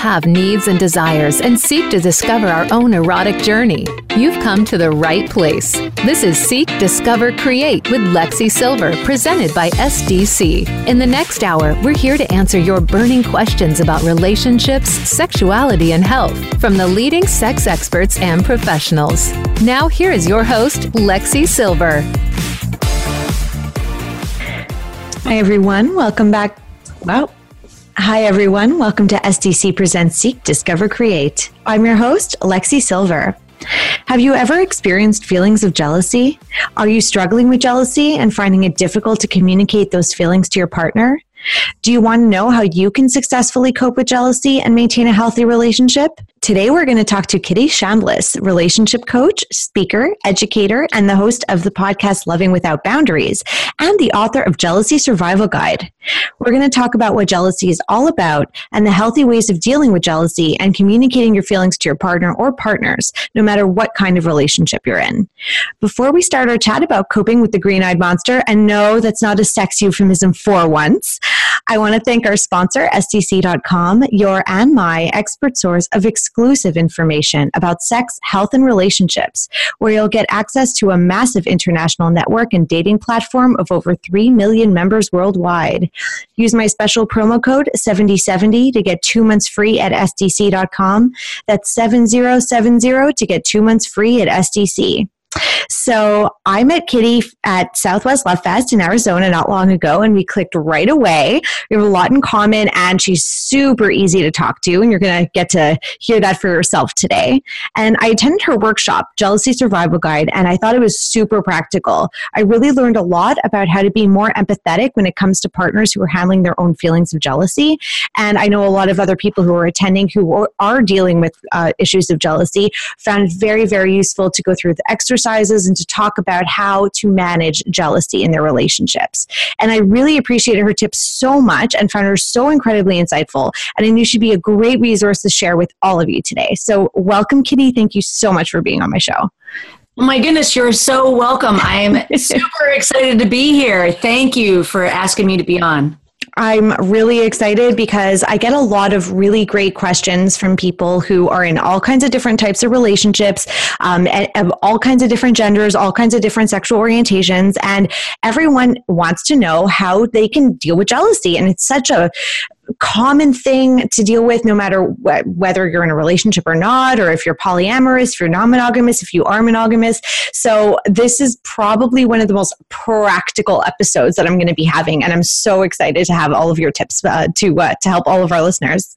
have needs and desires and seek to discover our own erotic journey, you've come to the right place. This is Seek, Discover, Create with Lexi Sylver, presented by SDC. In the next hour, we're here to answer your burning questions about relationships, sexuality, and health from the leading sex experts and professionals. Now, here is your host, Lexi Sylver. Hi, everyone. Welcome back. Wow. Hi, everyone. Welcome to SDC Presents Seek, Discover, Create. I'm your host, Lexi Sylver. Have you ever experienced feelings of jealousy? Are you struggling with jealousy and finding it difficult to communicate those feelings to your partner? Do you want to know how you can successfully cope with jealousy and maintain a healthy relationship? Today, we're going to talk to Kitty Chambliss, relationship coach, speaker, educator, and the host of the podcast Loving Without Boundaries, and the author of Jealousy Survival Guide. We're going to talk about what jealousy is all about and the healthy ways of dealing with jealousy and communicating your feelings to your partner or partners, no matter what kind of relationship you're in. Before we start our chat about coping with the green eyed monster, and no, that's not a sex euphemism for once, I want to thank our sponsor, SDC.com, your and my expert source of information about sex, health, and relationships, where you'll get access to a massive international network and dating platform of over 3 million members worldwide. Use my special promo code 7070 to get two months free at SDC.com. That's 7070 to get two months free at SDC. So I met Kitty at Southwest Love Fest in Arizona not long ago, and we clicked right away. We have a lot in common, and she's super easy to talk to, and you're going to get to hear that for yourself today. And I attended her workshop, Jealousy Survival Guide, and I thought it was super practical. I really learned a lot about how to be more empathetic when it comes to partners who are handling their own feelings of jealousy. And I know a lot of other people who are attending who are dealing with uh, issues of jealousy found very, very useful to go through the exercises and to talk about how to manage jealousy in their relationships. And I really appreciated her tips so much and found her so incredibly insightful. And I knew she'd be a great resource to share with all of you today. So, welcome, Kitty. Thank you so much for being on my show. Oh my goodness, you're so welcome. I'm super excited to be here. Thank you for asking me to be on. I'm really excited because I get a lot of really great questions from people who are in all kinds of different types of relationships, um, of all kinds of different genders, all kinds of different sexual orientations, and everyone wants to know how they can deal with jealousy. And it's such a common thing to deal with no matter wh- whether you're in a relationship or not, or if you're polyamorous, if you're non monogamous, if you are monogamous. So, this is probably one of the most practical episodes that I'm going to be having. And I'm so excited to have all of your tips uh, to, uh, to help all of our listeners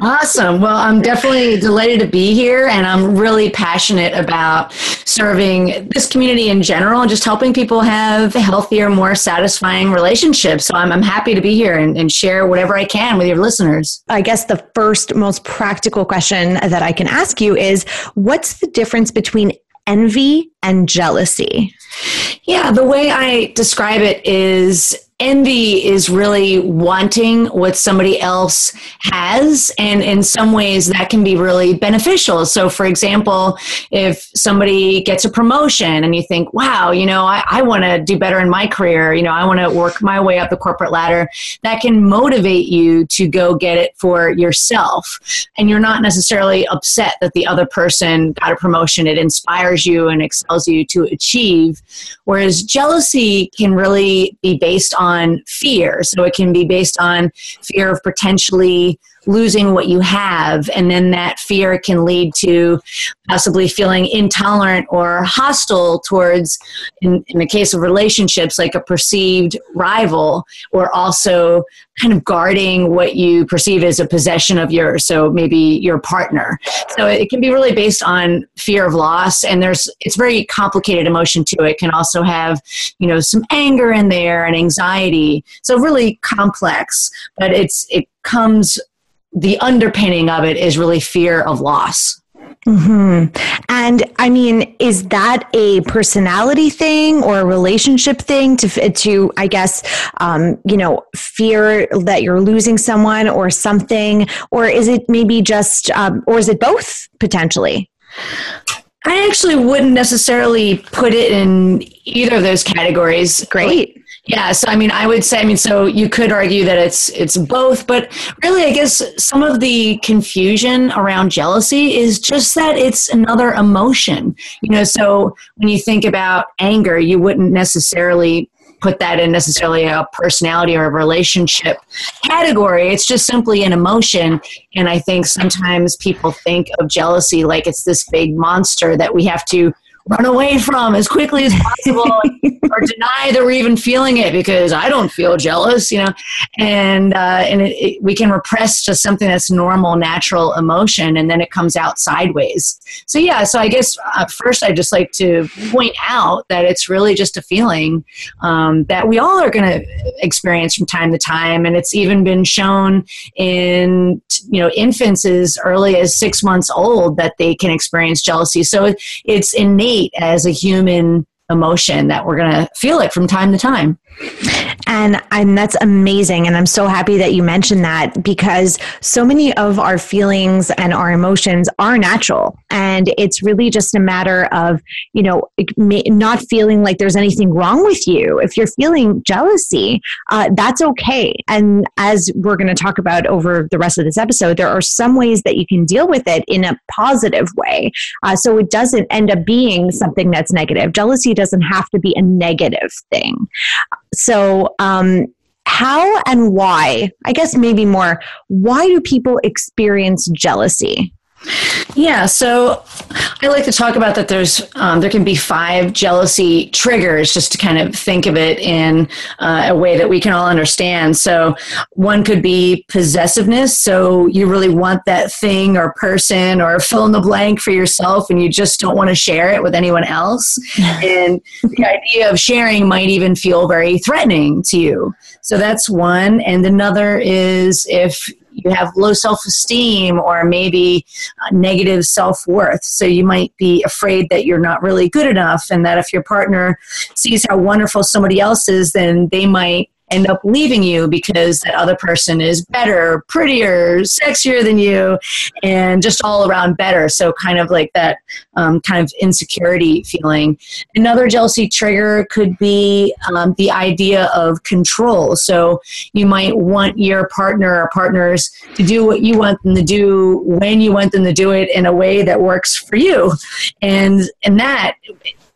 awesome. Well, I'm definitely delighted to be here, and I'm really passionate about serving this community in general and just helping people have healthier, more satisfying relationships. So I'm, I'm happy to be here and, and share whatever I can with your listeners. I guess the first, most practical question that I can ask you is what's the difference between envy and jealousy? Yeah, the way I describe it is envy is really wanting what somebody else has and in some ways that can be really beneficial. So for example if somebody gets a promotion and you think wow you know i, I want to do better in my career you know i want to work my way up the corporate ladder that can motivate you to go get it for yourself. And you're not necessarily upset that the other person got a promotion. It inspires you and excels you to achieve. Whereas jealousy can really be based on on fear. So it can be based on fear of potentially losing what you have and then that fear can lead to possibly feeling intolerant or hostile towards in, in the case of relationships like a perceived rival or also kind of guarding what you perceive as a possession of yours so maybe your partner. So it can be really based on fear of loss and there's it's very complicated emotion too it can also have you know some anger in there and anxiety. So really complex but it's it comes the underpinning of it is really fear of loss. Mm-hmm. And I mean, is that a personality thing or a relationship thing to, to I guess, um, you know, fear that you're losing someone or something? Or is it maybe just, um, or is it both potentially? I actually wouldn't necessarily put it in either of those categories. Great Yeah, so I mean, I would say, I mean, so you could argue that it's it's both, but really, I guess some of the confusion around jealousy is just that it's another emotion. You know, so when you think about anger, you wouldn't necessarily put that in necessarily a personality or a relationship category. It's just simply an emotion. And I think sometimes people think of jealousy like it's this big monster that we have to run away from as quickly as possible or deny that we're even feeling it because I don't feel jealous, you know, and uh, and it, it, we can repress just something that's normal, natural emotion, and then it comes out sideways. So yeah, so I guess uh, first I just like to point out that it's really just a feeling um, that we all are going to experience from time to time, and it's even been shown in you know infants as early as six months old that they can experience jealousy. So it's innate as a human emotion that we're going to feel it from time to time. And and that's amazing and I'm so happy that you mentioned that because so many of our feelings and our emotions are natural and it's really just a matter of, you know, not feeling like there's anything wrong with you. If you're feeling jealousy, uh, that's okay. And as we're going to talk about over the rest of this episode, there are some ways that you can deal with it in a positive way. Uh, so it doesn't end up being something that's negative. Jealousy doesn't have to be a negative thing. So, um, how and why? I guess maybe more, why do people experience jealousy? Yeah, so I like to talk about that. There's um, there can be five jealousy triggers, just to kind of think of it in uh, a way that we can all understand. So one could be possessiveness. So you really want that thing or person or fill in the blank for yourself, and you just don't want to share it with anyone else. and the idea of sharing might even feel very threatening to you. So that's one. And another is if you have low self esteem or maybe uh, negative self worth. So you might be afraid that you're not really good enough, and that if your partner sees how wonderful somebody else is, then they might end up leaving you because that other person is better, prettier, sexier than you, and just all around better. So, kind of like that um, kind of insecurity feeling. Another jealousy trigger could be um, the idea of control. So, you might want your partner or partners to do what you want them to do when you want them to do it in a way that works for you. And, and that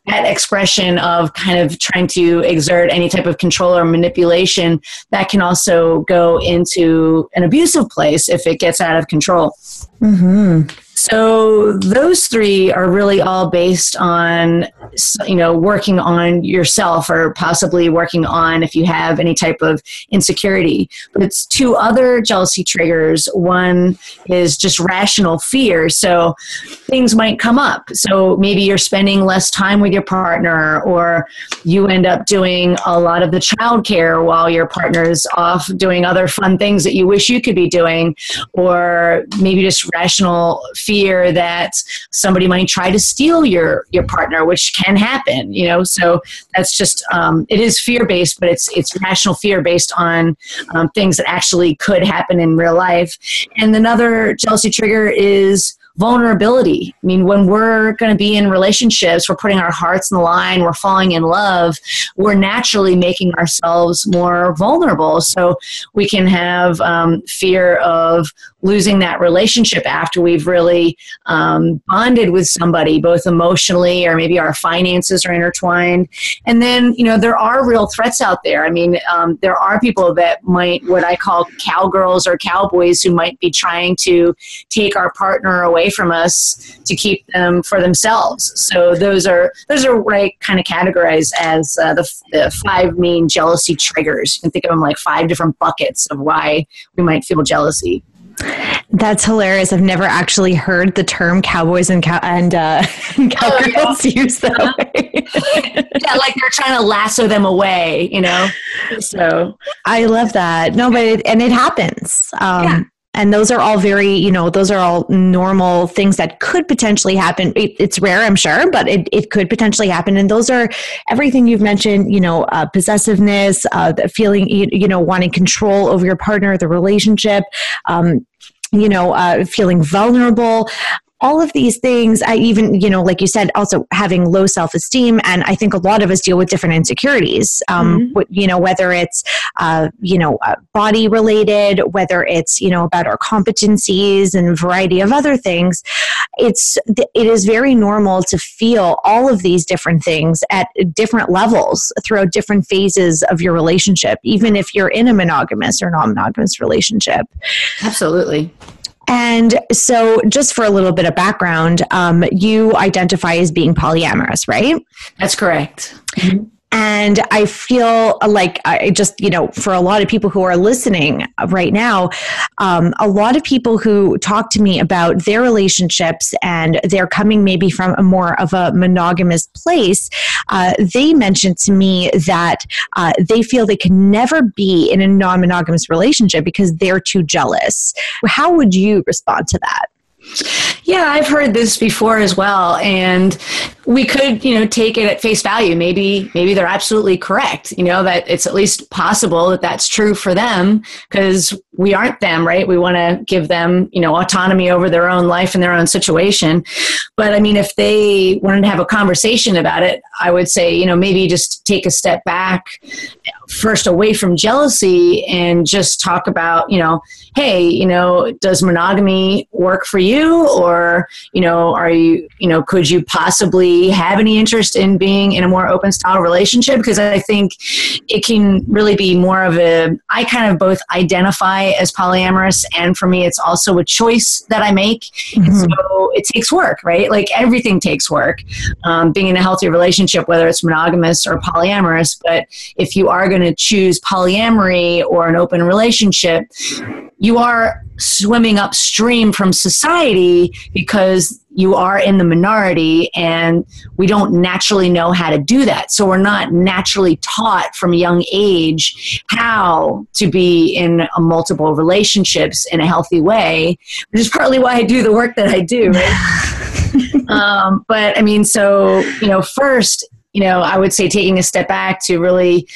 that expression of kind of trying to exert any type of control or manipulation that can also go into an abusive place if it gets out of control. Mm-hmm. So those three are really all based on, you know, working on yourself or possibly working on if you have any type of insecurity. But it's two other jealousy triggers. One is just rational fear. So things might come up. So maybe you're spending less time with your partner, or you end up doing a lot of the childcare while your partner's off doing other fun things that you wish you could be doing, or maybe just rational fear that somebody might try to steal your your partner, which can happen. You know, so that's just um, it is fear based, but it's it's rational fear based on um, things that actually could happen in real life. And another jealousy trigger is vulnerability. I mean, when we're going to be in relationships, we're putting our hearts in the line, we're falling in love, we're naturally making ourselves more vulnerable. So we can have um, fear of losing that relationship after we've really um, bonded with somebody, both emotionally or maybe our finances are intertwined. And then, you know, there are real threats out there. I mean, um, there are people that might, what I call cowgirls or cowboys, who might be trying to take our partner away from us to keep them for themselves. So those are those are what I kind of categorize as uh, the, the five main jealousy triggers. You can think of them like five different buckets of why we might feel jealousy. That's hilarious. I've never actually heard the term cowboys and cow and, uh, and cowgirls oh, yeah. used that uh-huh. way. yeah, like they're trying to lasso them away, you know. So I love that. No, but it, and it happens. Um, yeah. And those are all very, you know, those are all normal things that could potentially happen. It, it's rare, I'm sure, but it, it could potentially happen. And those are everything you've mentioned, you know, uh, possessiveness, uh, feeling, you, you know, wanting control over your partner, the relationship, um, you know, uh, feeling vulnerable all of these things i even you know like you said also having low self-esteem and i think a lot of us deal with different insecurities um, mm-hmm. you know whether it's uh, you know uh, body related whether it's you know about our competencies and a variety of other things. It's it is very normal to feel all of these different things at different levels throughout different phases of your relationship even if you're in a monogamous or non-monogamous relationship. Absolutely and so, just for a little bit of background, um, you identify as being polyamorous, right? That's correct. Mm-hmm. And I feel like I just, you know, for a lot of people who are listening right now, um, a lot of people who talk to me about their relationships and they're coming maybe from a more of a monogamous place, uh, they mentioned to me that uh, they feel they can never be in a non monogamous relationship because they're too jealous. How would you respond to that? Yeah, I've heard this before as well, and we could, you know, take it at face value. Maybe, maybe they're absolutely correct. You know that it's at least possible that that's true for them because we aren't them, right? We want to give them, you know, autonomy over their own life and their own situation. But I mean, if they wanted to have a conversation about it, I would say, you know, maybe just take a step back, first away from jealousy, and just talk about, you know, hey, you know, does monogamy work for you? Or, you know, are you, you know, could you possibly have any interest in being in a more open style relationship? Because I think it can really be more of a, I kind of both identify as polyamorous, and for me, it's also a choice that I make. Mm-hmm. So it takes work, right? Like everything takes work. Um, being in a healthy relationship, whether it's monogamous or polyamorous, but if you are going to choose polyamory or an open relationship, you are swimming upstream from society because you are in the minority and we don't naturally know how to do that. So we're not naturally taught from a young age how to be in multiple relationships in a healthy way, which is partly why I do the work that I do, right? um, but I mean, so, you know, first, you know, I would say taking a step back to really,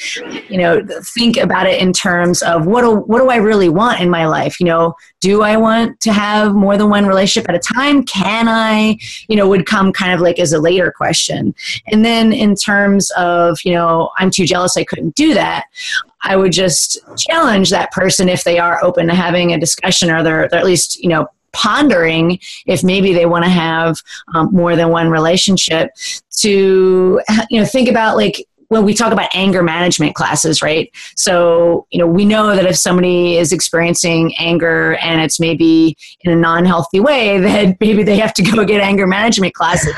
you know, think about it in terms of what do, what do I really want in my life? You know, do I want to have more than one relationship at a time? Can I, you know, would come kind of like as a later question. And then in terms of, you know, I'm too jealous, I couldn't do that. I would just challenge that person if they are open to having a discussion or they're, they're at least, you know, pondering if maybe they want to have um, more than one relationship to you know think about like when we talk about anger management classes, right? So, you know, we know that if somebody is experiencing anger and it's maybe in a non healthy way, that maybe they have to go get anger management classes.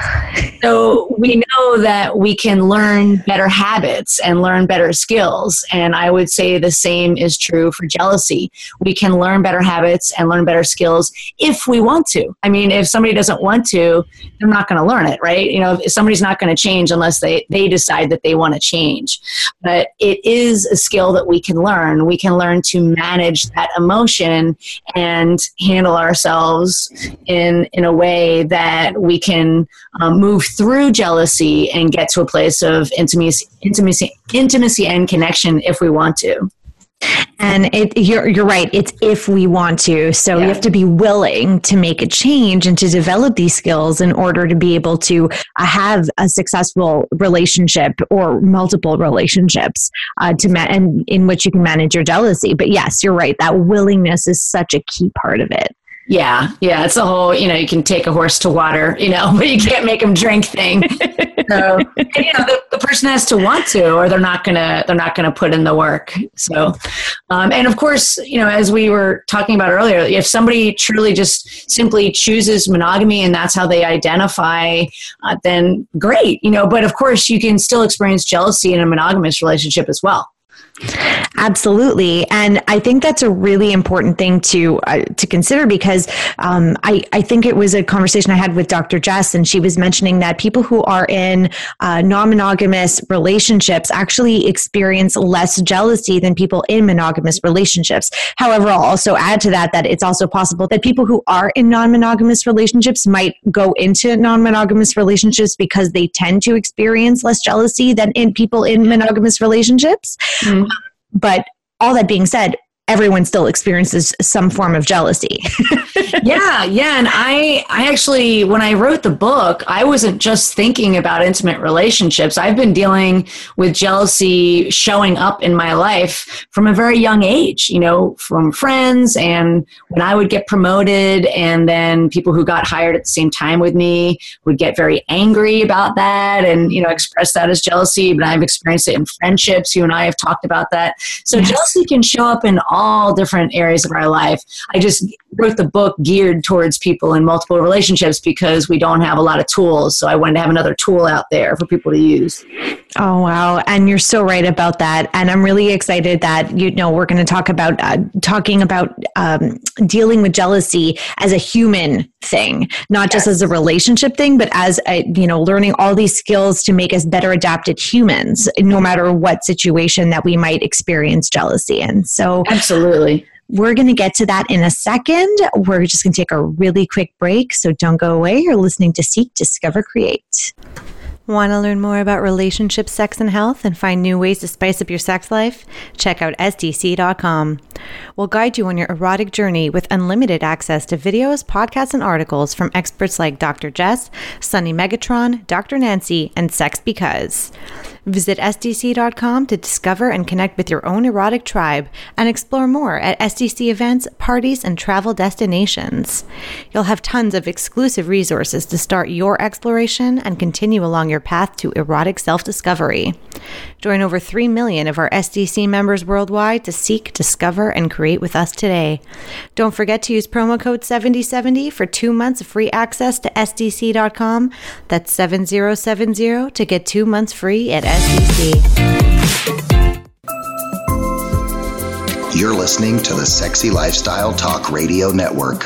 So, we know that we can learn better habits and learn better skills. And I would say the same is true for jealousy. We can learn better habits and learn better skills if we want to. I mean, if somebody doesn't want to, they're not going to learn it, right? You know, if somebody's not going to change unless they, they decide that they want to change. But it is a skill that we can learn. We can learn to manage that emotion and handle ourselves in, in a way that we can um, move through jealousy and get to a place of intimacy, intimacy, intimacy and connection if we want to. And it, you're you're right. It's if we want to. So yeah. you have to be willing to make a change and to develop these skills in order to be able to uh, have a successful relationship or multiple relationships uh, to ma- and in which you can manage your jealousy. But yes, you're right. That willingness is such a key part of it. Yeah, yeah, it's a whole, you know, you can take a horse to water, you know, but you can't make them drink thing. so, and, you know, the, the, person has to want to, or they're not gonna, they're not gonna put in the work. So, um, and of course, you know, as we were talking about earlier, if somebody truly just simply chooses monogamy and that's how they identify, uh, then great, you know. But of course, you can still experience jealousy in a monogamous relationship as well. Absolutely, and I think that's a really important thing to uh, to consider because um, I I think it was a conversation I had with Dr. Jess, and she was mentioning that people who are in uh, non-monogamous relationships actually experience less jealousy than people in monogamous relationships. However, I'll also add to that that it's also possible that people who are in non-monogamous relationships might go into non-monogamous relationships because they tend to experience less jealousy than in people in monogamous relationships. Mm-hmm. But all that being said, everyone still experiences some form of jealousy. yeah, yeah, and I I actually when I wrote the book, I wasn't just thinking about intimate relationships. I've been dealing with jealousy showing up in my life from a very young age, you know, from friends and when I would get promoted and then people who got hired at the same time with me would get very angry about that and you know express that as jealousy, but I've experienced it in friendships. You and I have talked about that. So yes. jealousy can show up in all different areas of our life. I just wrote the book geared towards people in multiple relationships because we don't have a lot of tools. So I wanted to have another tool out there for people to use. Oh, wow. And you're so right about that. And I'm really excited that, you know, we're going to talk about uh, talking about um, dealing with jealousy as a human thing, not yes. just as a relationship thing, but as a, you know, learning all these skills to make us better adapted humans, no matter what situation that we might experience jealousy in. So, absolutely. We're going to get to that in a second. We're just going to take a really quick break. So don't go away. You're listening to Seek, Discover, Create. Want to learn more about relationships, sex, and health and find new ways to spice up your sex life? Check out SDC.com. We'll guide you on your erotic journey with unlimited access to videos, podcasts, and articles from experts like Dr. Jess, Sunny Megatron, Dr. Nancy, and Sex Because. Visit SDC.com to discover and connect with your own erotic tribe and explore more at SDC events, parties, and travel destinations. You'll have tons of exclusive resources to start your exploration and continue along your path to erotic self discovery. Join over 3 million of our SDC members worldwide to seek, discover, and create with us today. Don't forget to use promo code 7070 for two months of free access to SDC.com. That's 7070 to get two months free at SDC. You're listening to the Sexy Lifestyle Talk Radio Network.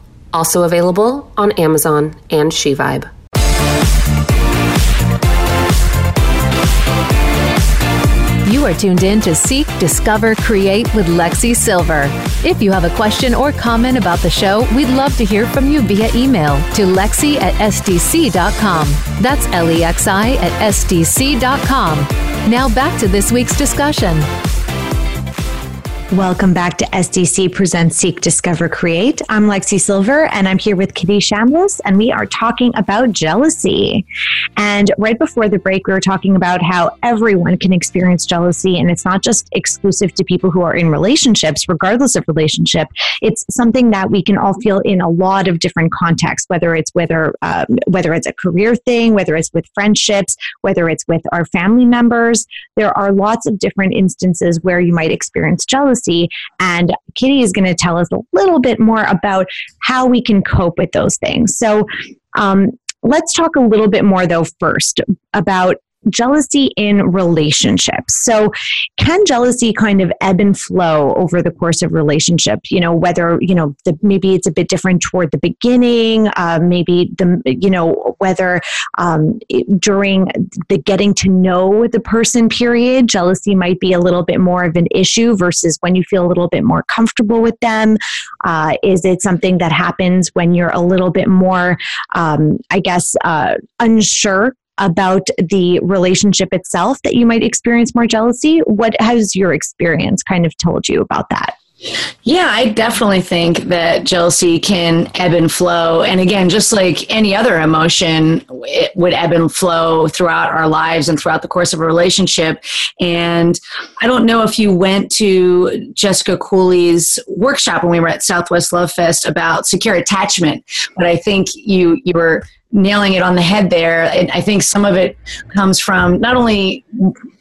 Also available on Amazon and SheVibe. You are tuned in to Seek, Discover, Create with Lexi Sylver. If you have a question or comment about the show, we'd love to hear from you via email to lexi at sdc.com. That's L E X I at sdc.com. Now back to this week's discussion. Welcome back to SDC Presents Seek, Discover, Create. I'm Lexi Sylver and I'm here with Kitty Chambliss and we are talking about jealousy. And right before the break, we were talking about how everyone can experience jealousy and it's not just exclusive to people who are in relationships, regardless of relationship. It's something that we can all feel in a lot of different contexts, whether it's whether um, whether it's a career thing, whether it's with friendships, whether it's with our family members. There are lots of different instances where you might experience jealousy And Kitty is going to tell us a little bit more about how we can cope with those things. So, um, let's talk a little bit more, though, first about jealousy in relationships. So, can jealousy kind of ebb and flow over the course of relationship? You know, whether you know the, maybe it's a bit different toward the beginning, uh, maybe the you know whether um, during the getting to know the person period, jealousy might be a little bit more of an issue versus when you feel a little bit more comfortable with them. Uh, is it something that happens when you're a little bit more, um, I guess, uh, unsure about the relationship itself that you might experience more jealousy. What has your experience kind of told you about that? Yeah, I definitely think that jealousy can ebb and flow. And again, just like any other emotion, it would ebb and flow throughout our lives and throughout the course of a relationship. And I don't know if you went to Jessica Cooley's workshop when we were at Southwest Love Fest about secure attachment, but I think you you were nailing it on the head there. And I think some of it comes from not only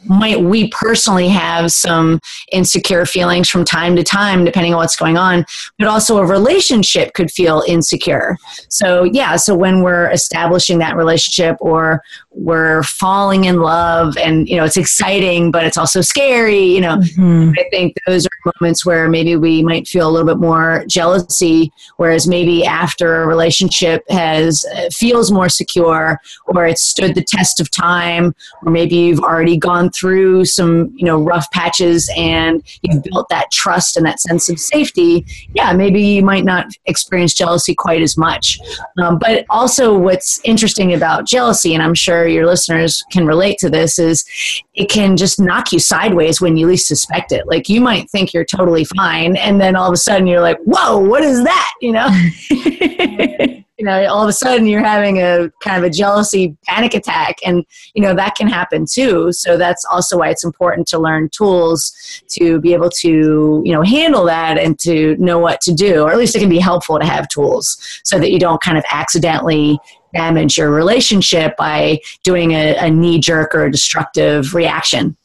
might we personally have some insecure feelings from time to time, depending on what's going on, but also a relationship could feel insecure. So, yeah, so when we're establishing that relationship or we're falling in love and, you know, it's exciting, but it's also scary, you know, mm-hmm. I think those are moments where maybe we might feel a little bit more jealousy, whereas maybe after a relationship has uh, feels more secure or it's stood the test of time, or maybe you've already gone through some you know rough patches and you've built that trust and that sense of safety yeah maybe you might not experience jealousy quite as much. Um, but also what's interesting about jealousy and i'm sure your listeners can relate to this is it can just knock you sideways when you least suspect it. Like you might think you're totally fine and then all of a sudden you're like whoa what is that? You know you know all of a sudden you're having a kind of a jealousy panic attack and you know that can happen too so that's also why it's important to learn tools to be able to you know handle that and to know what to do or at least it can be helpful to have tools so that you don't kind of accidentally damage your relationship by doing a, a knee jerk or a destructive reaction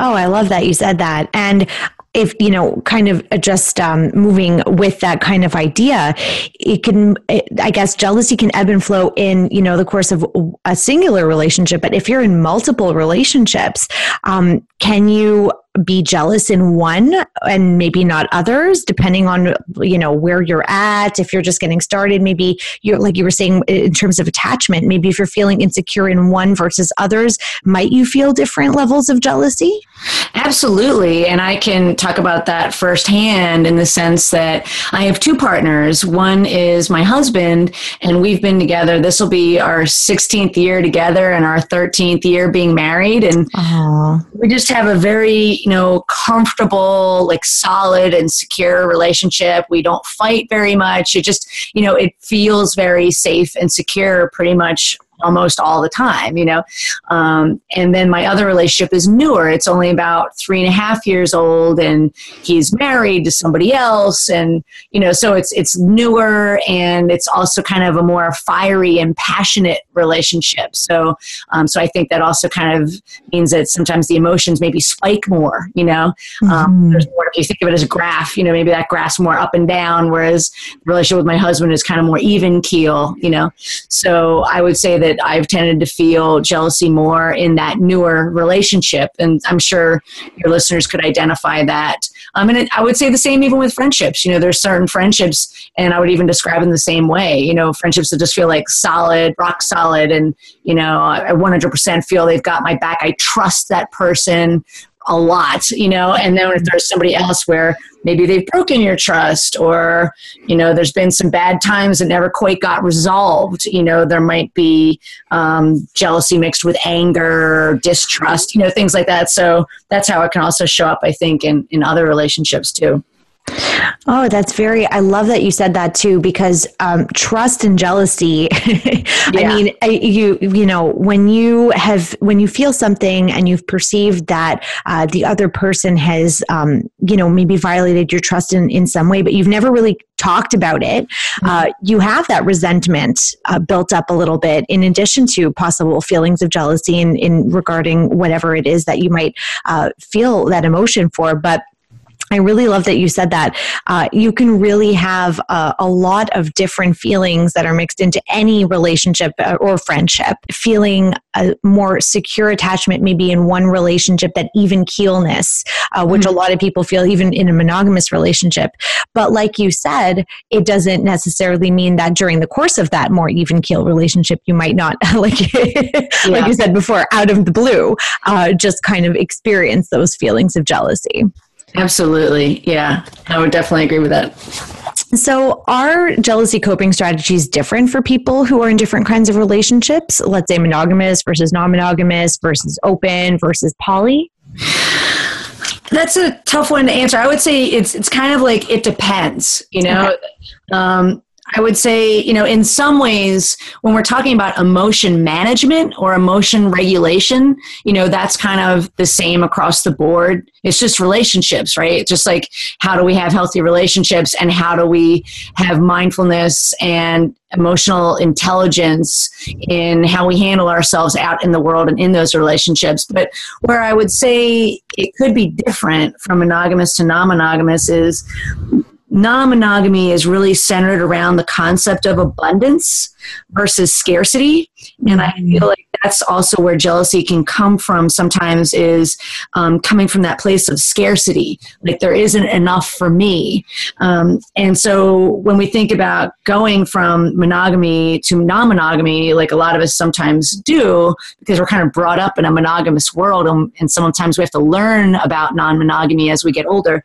Oh, I love that you said that. And if you know kind of just um, moving with that kind of idea it can it, i guess jealousy can ebb and flow in you know the course of a singular relationship. But if you're in multiple relationships um, can you be jealous in one and maybe not others depending on you know where you're at if you're just getting started maybe you're like you were saying in terms of attachment maybe if you're feeling insecure in one versus others might you feel different levels of jealousy? Absolutely and i can talk about that firsthand in the sense that i have two partners. One is my husband and we've been together. This will be our 16th year together and our 13th year being married and Aww. we just have a very you know, comfortable, like solid and secure relationship. We don't fight very much. It just, you know, it feels very safe and secure pretty much almost all the time, you know. Um, and then my other relationship is newer. It's only about three and a half years old, and he's married to somebody else, and you know, so it's it's newer, and it's also kind of a more fiery and passionate relationship. So, um, so I think that also kind of means that sometimes the emotions maybe spike more. You know, um, mm-hmm. more. If you think of it as a graph, you know, maybe that graph's more up and down, whereas the relationship with my husband is kind of more even keel. You know, so I would say that I've tended to feel jealousy more in that newer relationship. And I'm sure your listeners could identify that. Um, and it, I would say the same even with friendships. You know, there's certain friendships, and I would even describe them the same way. You know, friendships that just feel like solid, rock solid, and, you know, I 100% feel they've got my back. I trust that person a lot, you know, and then if there's somebody else where maybe they've broken your trust or, you know, there's been some bad times that never quite got resolved, you know, there might be um, jealousy mixed with anger, distrust, you know, things like that. So that's how it can also show up, I think, in, in other relationships too. Oh, that's very, I love that you said that too, because um, trust and jealousy. I mean, I, you, you know, when you have, when you feel something and you've perceived that uh, the other person has, um, you know, maybe violated your trust in, in some way, but you've never really talked about it, mm-hmm. uh, you have that resentment uh, built up a little bit in addition to possible feelings of jealousy in, in regarding whatever it is that you might uh, feel that emotion for. But I really love that you said that. Uh, you can really have a, a, lot of different feelings that are mixed into any relationship uh, or friendship. Feeling a more secure attachment, maybe in one relationship, that even keelness, uh, which mm-hmm. a lot of people feel even in a monogamous relationship. But like you said, it doesn't necessarily mean that during the course of that more even keel relationship, you might not, like, yeah. like you said before, out of the blue, uh, just kind of experience those feelings of jealousy. Absolutely. Yeah. I would definitely agree with that. So, are jealousy coping strategies different for people who are in different kinds of relationships? Let's say monogamous versus non monogamous versus open versus poly? That's a tough one to answer. I would say it's it's kind of like it depends, you know. Okay. Um, I would say, you know, in some ways, when we're talking about emotion management or emotion regulation, you know, that's kind of the same across the board. It's just relationships, right? It's just like how do we have healthy relationships and how do we have mindfulness and emotional intelligence in how we handle ourselves out in the world and in those relationships. But where I would say it could be different from monogamous to non monogamous is non monogamy is really centered around the concept of abundance versus scarcity. And I feel like that's also where jealousy can come from sometimes, is um, coming from that place of scarcity. Like there isn't enough for me. Um, and so when we think about going from monogamy to non monogamy, like a lot of us sometimes do, because we're kind of brought up in a monogamous world, and, and sometimes we have to learn about non monogamy as we get older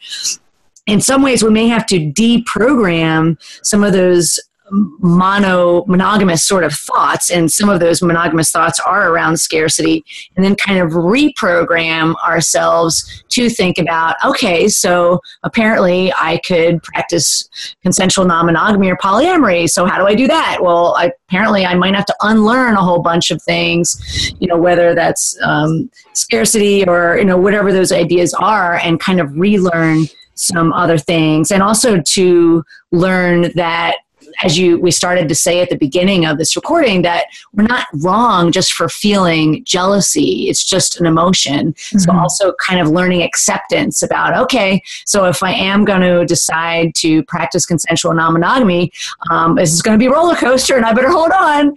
in some ways we may have to deprogram some of those mono monogamous sort of thoughts and some of those monogamous thoughts are around scarcity and then kind of reprogram ourselves to think about okay so apparently i could practice consensual non-monogamy or polyamory so how do i do that? Well I, apparently i might have to unlearn a whole bunch of things you know whether that's um, scarcity or you know whatever those ideas are and kind of relearn some other things. And also to learn that as you we started to say at the beginning of this recording that we're not wrong just for feeling jealousy. It's just an emotion. Mm-hmm. so also kind of learning acceptance about okay so if i am going to decide to practice consensual non-monogamy um, this is going to be a roller coaster and i better hold on.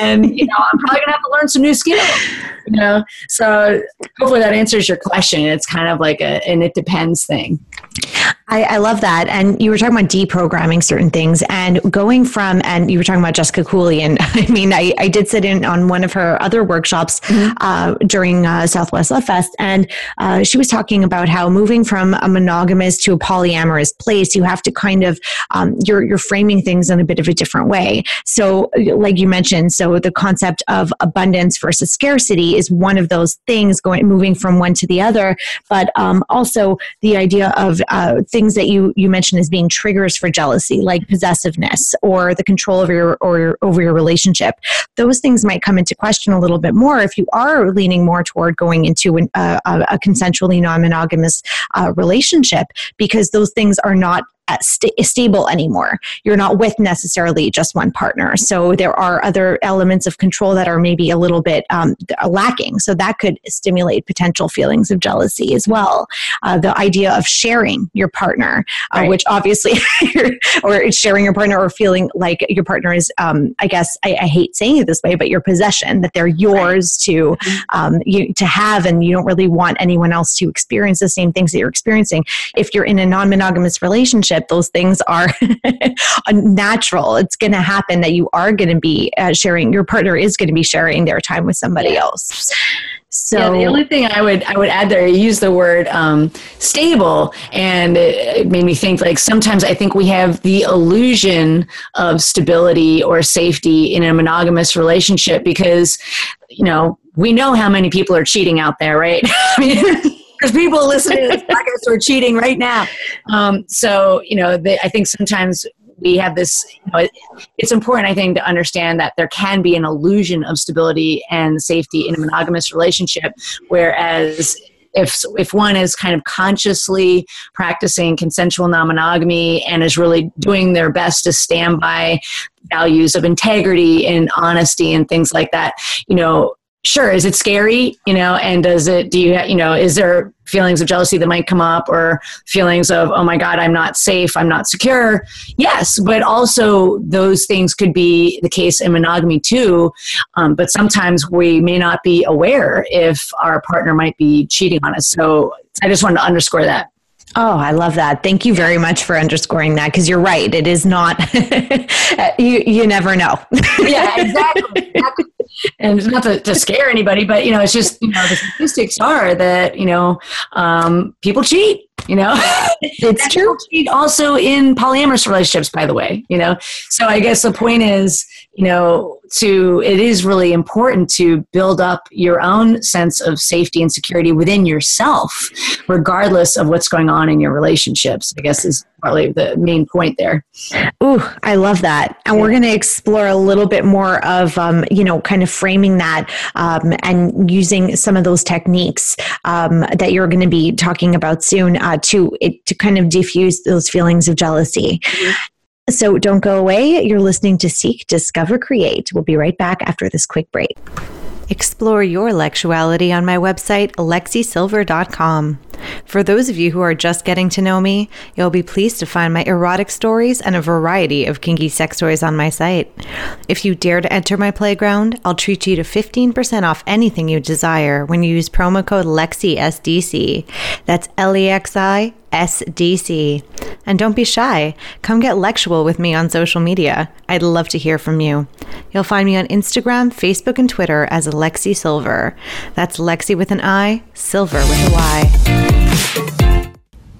And you know i'm probably going to have to learn some new skills you know? So hopefully that answers your question. It's kind of like a and it depends thing. I, I, love that. And you were talking about deprogramming certain things. And going from, and you were talking about Jessica Cooley. And I mean, I, I did sit in on one of her other workshops mm-hmm. uh, during uh, Southwest Love Fest. And uh, she was talking about how moving from a monogamous to a polyamorous place, you have to kind of, um, you're, you're framing things in a bit of a different way. So, like you mentioned, so the concept of abundance versus scarcity is one of those things going, moving from one to the other. But um, also the idea of uh, things that you you mentioned as being triggers for jealousy, like possessiveness or the control over your or over your relationship. Those things might come into question a little bit more if you are leaning more toward going into an, uh, a, a consensually non-monogamous uh, relationship, because those things are not st- stable anymore. You're not with necessarily just one partner. So there are other elements of control that are maybe a little bit um, lacking. So that could stimulate potential feelings of jealousy as well. Uh, the idea of sharing your partner, uh, right. which obviously, or sharing your partner or feeling like your partner is, um, I guess, I, I, hate saying it this way, but your possession, that they're yours right. to, mm-hmm. um, you, to have, and you don't really want anyone else to experience the same things that you're experiencing. If you're in a non monogamous relationship, relationship, those things are natural. It's going to happen that you are going to be uh, sharing, your partner is going to be sharing their time with somebody yeah. else. So yeah, the only thing I would I would add there, you use the word um, stable, and it, it, made me think like sometimes I think we have the illusion of stability or safety in a monogamous relationship because you know we know how many people are cheating out there, right? I mean, there's people listening to this who are cheating right now. Um, so, you know, they, I think sometimes we have this, you know, it, it's important, I think, to understand that there can be an illusion of stability and safety in a monogamous relationship, whereas if if one is kind of consciously practicing consensual non-monogamy and is really doing their best to stand by values of integrity and honesty and things like that you know sure is it scary you know and does it do you you know is there feelings of jealousy that might come up or feelings of oh my god i'm not safe i'm not secure? Yes but also those things could be the case in monogamy too. Um, but sometimes we may not be aware if our partner might be cheating on us. So i just wanted to underscore that Oh, I love that. Thank you very much for underscoring that because you're right. It is not, you, you never know. yeah, exactly. and not to, to, scare anybody, but, you know, it's just, you know, the statistics are that, you know, um, people cheat, you know it's true also in polyamorous relationships by the way you know so i guess the point is you know to it is really important to build up your own sense of safety and security within yourself regardless of what's going on in your relationships i guess is probably the main point there. Ooh, I love that. And we're going to explore a little bit more of, um, you know, kind of framing that um, and using some of those techniques um, that you're going to be talking about soon uh, to it, to kind of diffuse those feelings of jealousy. Mm-hmm. So don't go away. You're listening to Seek, Discover, Create. We'll be right back after this quick break. Explore your sexuality on my website, alexisilver.com. For those of you who are just getting to know me, you'll be pleased to find my erotic stories and a variety of kinky sex toys on my site. If you dare to enter my playground, I'll treat you to 15% off anything you desire when you use promo code LEXISDC. That's L E X I SDC. And don't be shy. Come get lectual with me on social media. I'd love to hear from you. You'll find me on Instagram, Facebook, and Twitter as Lexi Sylver. That's Lexi with an I, Sylver with a Y.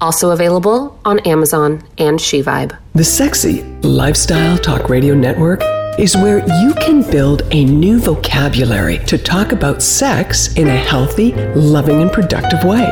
Also available on Amazon and SheVibe. The Sexy Lifestyle Talk Radio Network is where you can build a new vocabulary to talk about sex in a healthy, loving, and productive way.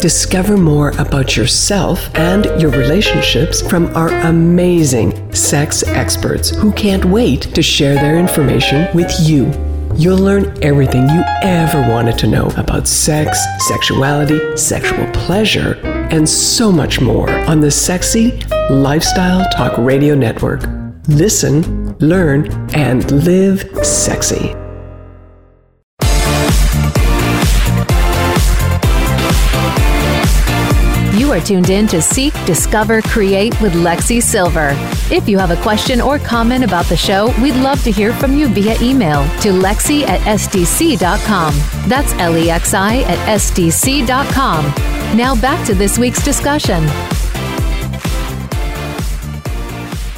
Discover more about yourself and your relationships from our amazing sex experts who can't wait to share their information with you. You'll learn everything you ever wanted to know about sex, sexuality, sexual pleasure, and so much more on the Sexy Lifestyle Talk Radio Network. Listen, learn, and live sexy. You are tuned in to Seek, Discover, Create with Lexi Sylver. If you have a question or comment about the show, we'd love to hear from you via email to lexi at sdc.com. That's L E X I at sdc.com. Now back to this week's discussion.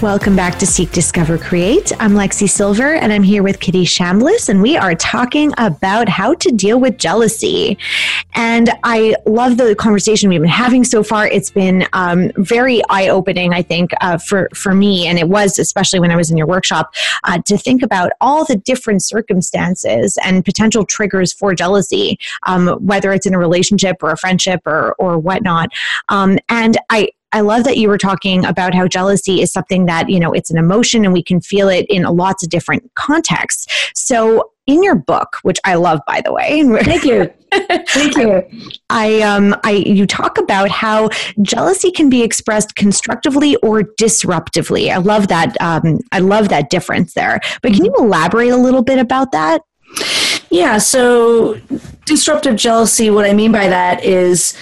Welcome back to Seek, Discover, Create. I'm Lexi Sylver and I'm here with Kitty Chambliss, and we are talking about how to deal with jealousy. And I love the conversation we've been having so far. It's been um, very eye opening, I think, uh, for, for me, and it was especially when I was in your workshop, uh, to think about all the different circumstances and potential triggers for jealousy, um, whether it's in a relationship or a friendship or, or whatnot. Um, and I, I love that you were talking about how jealousy is something that, you know, it's an emotion and we can feel it in lots of different contexts. So, in your book, which I love, by the way. Thank you. Thank you. I um I you talk about how jealousy can be expressed constructively or disruptively. I love that um I love that difference there. But can you elaborate a little bit about that? Yeah, so disruptive jealousy, what I mean by that is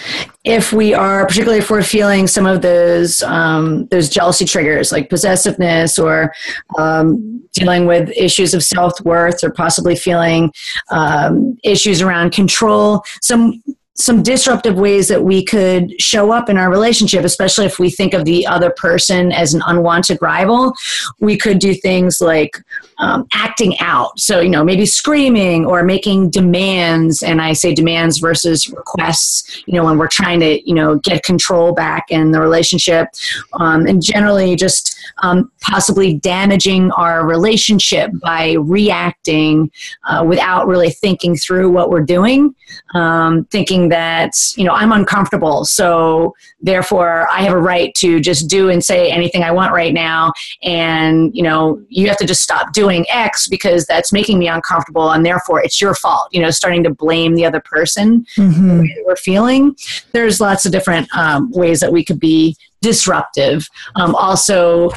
if we are, particularly if we're feeling some of those um, those jealousy triggers like possessiveness or um, dealing with issues of self worth or possibly feeling um, issues around control, some some disruptive ways that we could show up in our relationship, especially if we think of the other person as an unwanted rival. We could do things like um, acting out. So, you know, maybe screaming or making demands. And I say demands versus requests, you know, when we're trying to, you know, get control back in the relationship. Um, and generally just um, possibly damaging our relationship by reacting uh, without really thinking through what we're doing, um, thinking that, you know, I'm uncomfortable. So therefore, I have a right to just do and say anything I want right now. And, you know, you have to just stop doing X because that's making me uncomfortable and therefore it's your fault. You know, starting to blame the other person mm-hmm. we're feeling. There's lots of different um, ways that we could be disruptive. Um, also,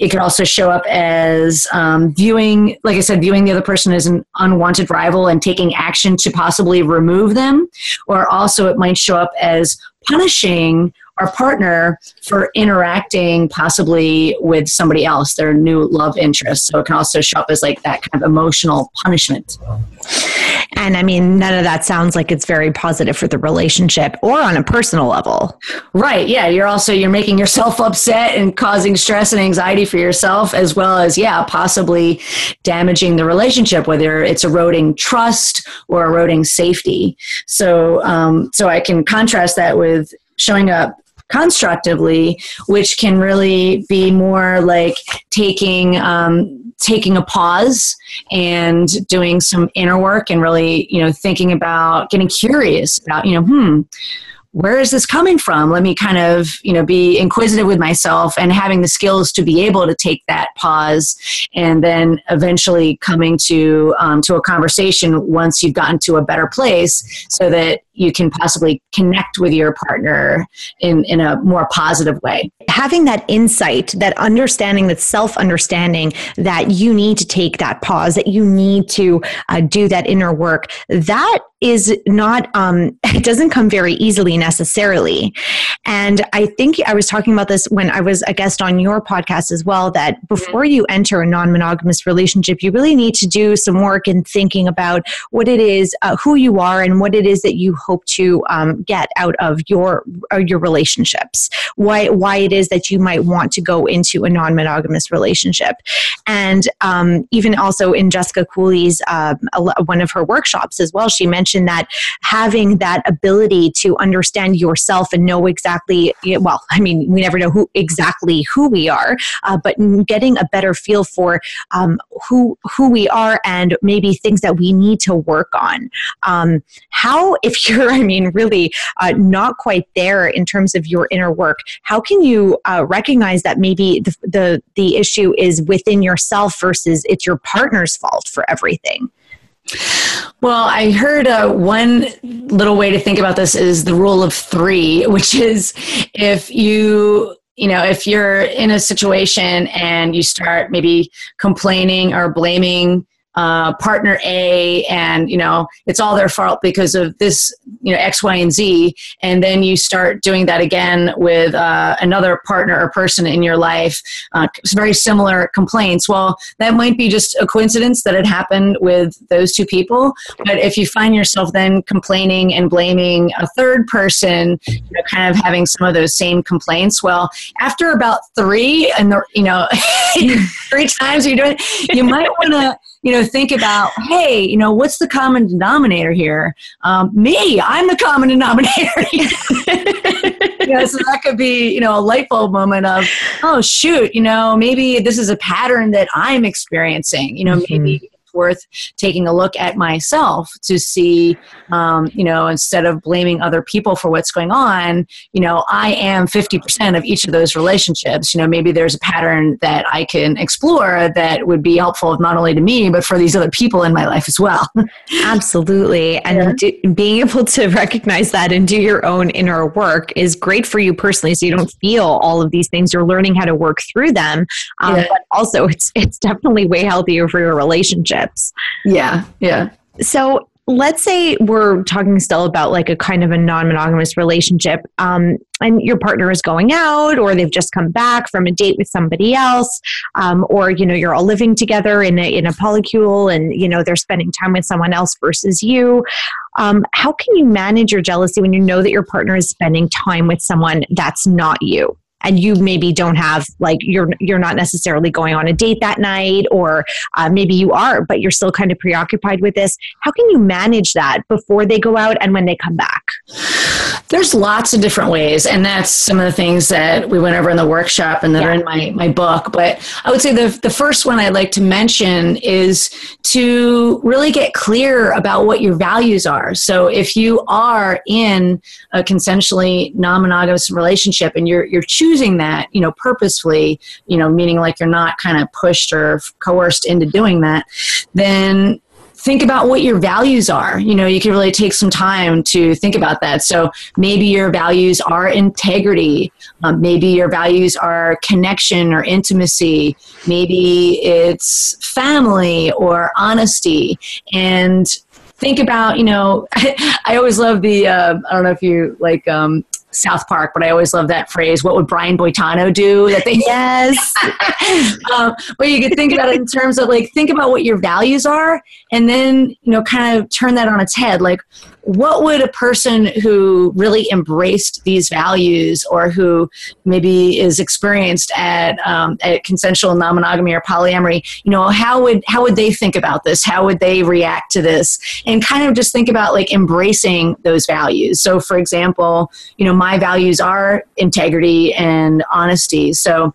it could also show up as um, viewing, like I said, viewing the other person as an unwanted rival and taking action to possibly remove them. Or also, it might show up as punishing our partner for interacting possibly with somebody else, their new love interest. So it can also show up as like that kind of emotional punishment. And I mean, none of that sounds like it's very positive for the relationship or on a personal level. Right. Yeah. You're also, you're making yourself upset and causing stress and anxiety for yourself, as well as, yeah, possibly damaging the relationship, whether it's eroding trust or eroding safety. So, um, so I can contrast that with showing up constructively, which can really be more like taking um, taking a pause and doing some inner work and really you know thinking about getting curious about you know hmm where is this coming from? Let me kind of you know be inquisitive with myself and having the skills to be able to take that pause and then eventually coming to um, to a conversation once you've gotten to a better place so that you can possibly connect with your partner in, in a more positive way. Having that insight, that understanding, that self understanding that you need to take that pause, that you need to uh, do that inner work, that is not, um, it doesn't come very easily necessarily. And I think I was talking about this when I was a guest on your podcast as well that before you enter a non monogamous relationship, you really need to do some work in thinking about what it is, uh, who you are, and what it is that you hope to um, get out of your uh, your relationships. Why why it is that you might want to go into a non monogamous relationship, and um, even also in Jessica Cooley's um, one of her workshops as well, she mentioned that having that ability to understand yourself and know exactly well, I mean, we never know who exactly who we are, uh, but getting a better feel for um, who who we are and maybe things that we need to work on. Um, how if I mean, really uh, not quite there in terms of your inner work, how can you uh, recognize that maybe the, the, the issue is within yourself versus it's your partner's fault for everything? Well, I heard uh, one little way to think about this is the rule of three, which is if you you know if you're in a situation and you start maybe complaining or blaming uh, partner A, and you know it's all their fault because of this, you know X, Y, and Z, and then you start doing that again with uh, another partner or person in your life, uh, very similar complaints. Well, that might be just a coincidence that it happened with those two people, but if you find yourself then complaining and blaming a third person, you know, kind of having some of those same complaints, well, after about three and the, you know three times you're doing, you might want to you know think about hey you know what's the common denominator here? Um, me i'm the common denominator. You know, so that could be you know a light bulb moment of oh shoot you know maybe this is a pattern that i'm experiencing. You know mm-hmm. maybe worth taking a look at myself to see, um, you know, instead of blaming other people for what's going on, you know, I am 50% of each of those relationships. You know, maybe there's a pattern that I can explore that would be helpful not only to me, but for these other people in my life as well. Absolutely. And yeah. do, being able to recognize that and do your own inner work is great for you personally. So you don't feel all of these things. You're learning how to work through them. Um, yeah. But also, it's, it's definitely way healthier for your relationship relationships. Yeah, yeah. So let's say we're talking still about like a kind of a non-monogamous relationship um, and your partner is going out or they've just come back from a date with somebody else um, or you know you're all living together in a, in a polycule and you know they're spending time with someone else versus you um, how can you manage your jealousy when you know that your partner is spending time with someone that's not you and you maybe don't have like you're you're not necessarily going on a date that night or uh, maybe you are but you're still kind of preoccupied with this. How can you manage that before they go out and when they come back there's lots of different ways and that's some of the things that we went over in the workshop and that yeah. are in my, my book but i would say the, the first one i'd like to mention is to really get clear about what your values are so if you are in a consensually non-monogamous relationship and you're you're choosing choosing that, you know, purposefully, you know, meaning like you're not kind of pushed or coerced into doing that, then think about what your values are. You know, you can really take some time to think about that. So maybe your values are integrity. Um, maybe your values are connection or intimacy. Maybe it's family or honesty. And think about, you know, I, always love the, uh, I don't know if you like, um, South Park, but I always love that phrase. What would Brian Boitano do? That they yes. um, but you could think about it in terms of like think about what your values are, and then you know kind of turn that on its head. Like, what would a person who really embraced these values, or who maybe is experienced at um, at consensual non-monogamy or polyamory, you know, how would how would they think about this? How would they react to this? And kind of just think about like embracing those values. So, for example, you know my values are integrity and honesty. So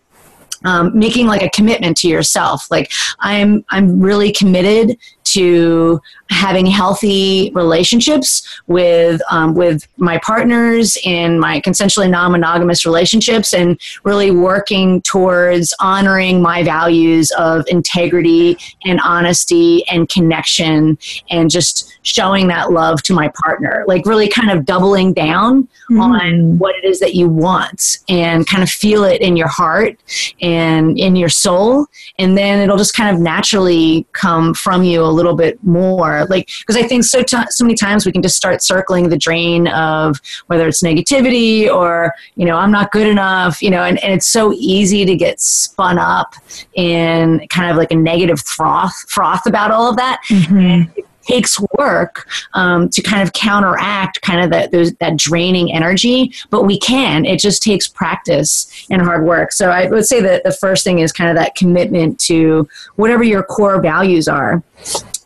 um, making like a commitment to yourself like i'm i'm really committed to having healthy relationships with um, with my partners in my consensually non-monogamous relationships and really working towards honoring my values of integrity and honesty and connection and just showing that love to my partner like really kind of doubling down mm-hmm. on what it is that you want and kind of feel it in your heart and in your soul. And then it'll just kind of naturally come from you a little bit more. Like because i think so t- so many times we can just start circling the drain of whether it's negativity or you know i'm not good enough you know and, and it's so easy to get spun up in kind of like a negative froth froth about all of that. Mm-hmm takes work um, to kind of counteract kind of that that draining energy but we can. It just takes practice and hard work. So i would say that the first thing is kind of that commitment to whatever your core values are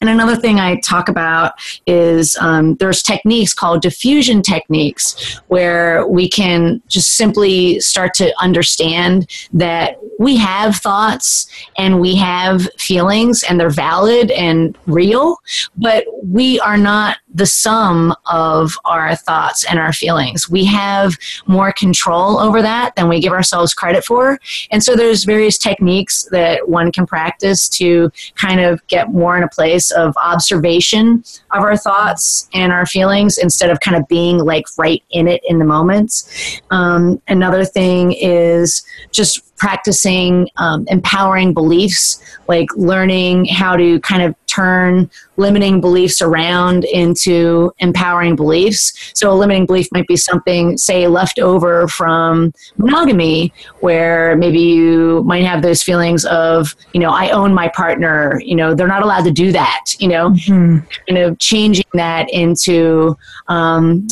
and another thing I talk about is um, there's techniques called diffusion techniques where we can just simply start to understand that we have thoughts and we have feelings and they're valid and real, but we are not the sum of our thoughts and our feelings. We have more control over that than we give ourselves credit for. And so there's various techniques that one can practice to kind of get more in a place of observation of our thoughts and our feelings instead of kind of being like right in it in the moments. Um, another thing is just practicing um, empowering beliefs, like learning how to kind of turn limiting beliefs around into empowering beliefs. So, a limiting belief might be something, say, left over from monogamy, where maybe you might have those feelings of, you know, I own my partner, you know, they're not allowed to do that, you know, mm-hmm. kind of changing that into, um,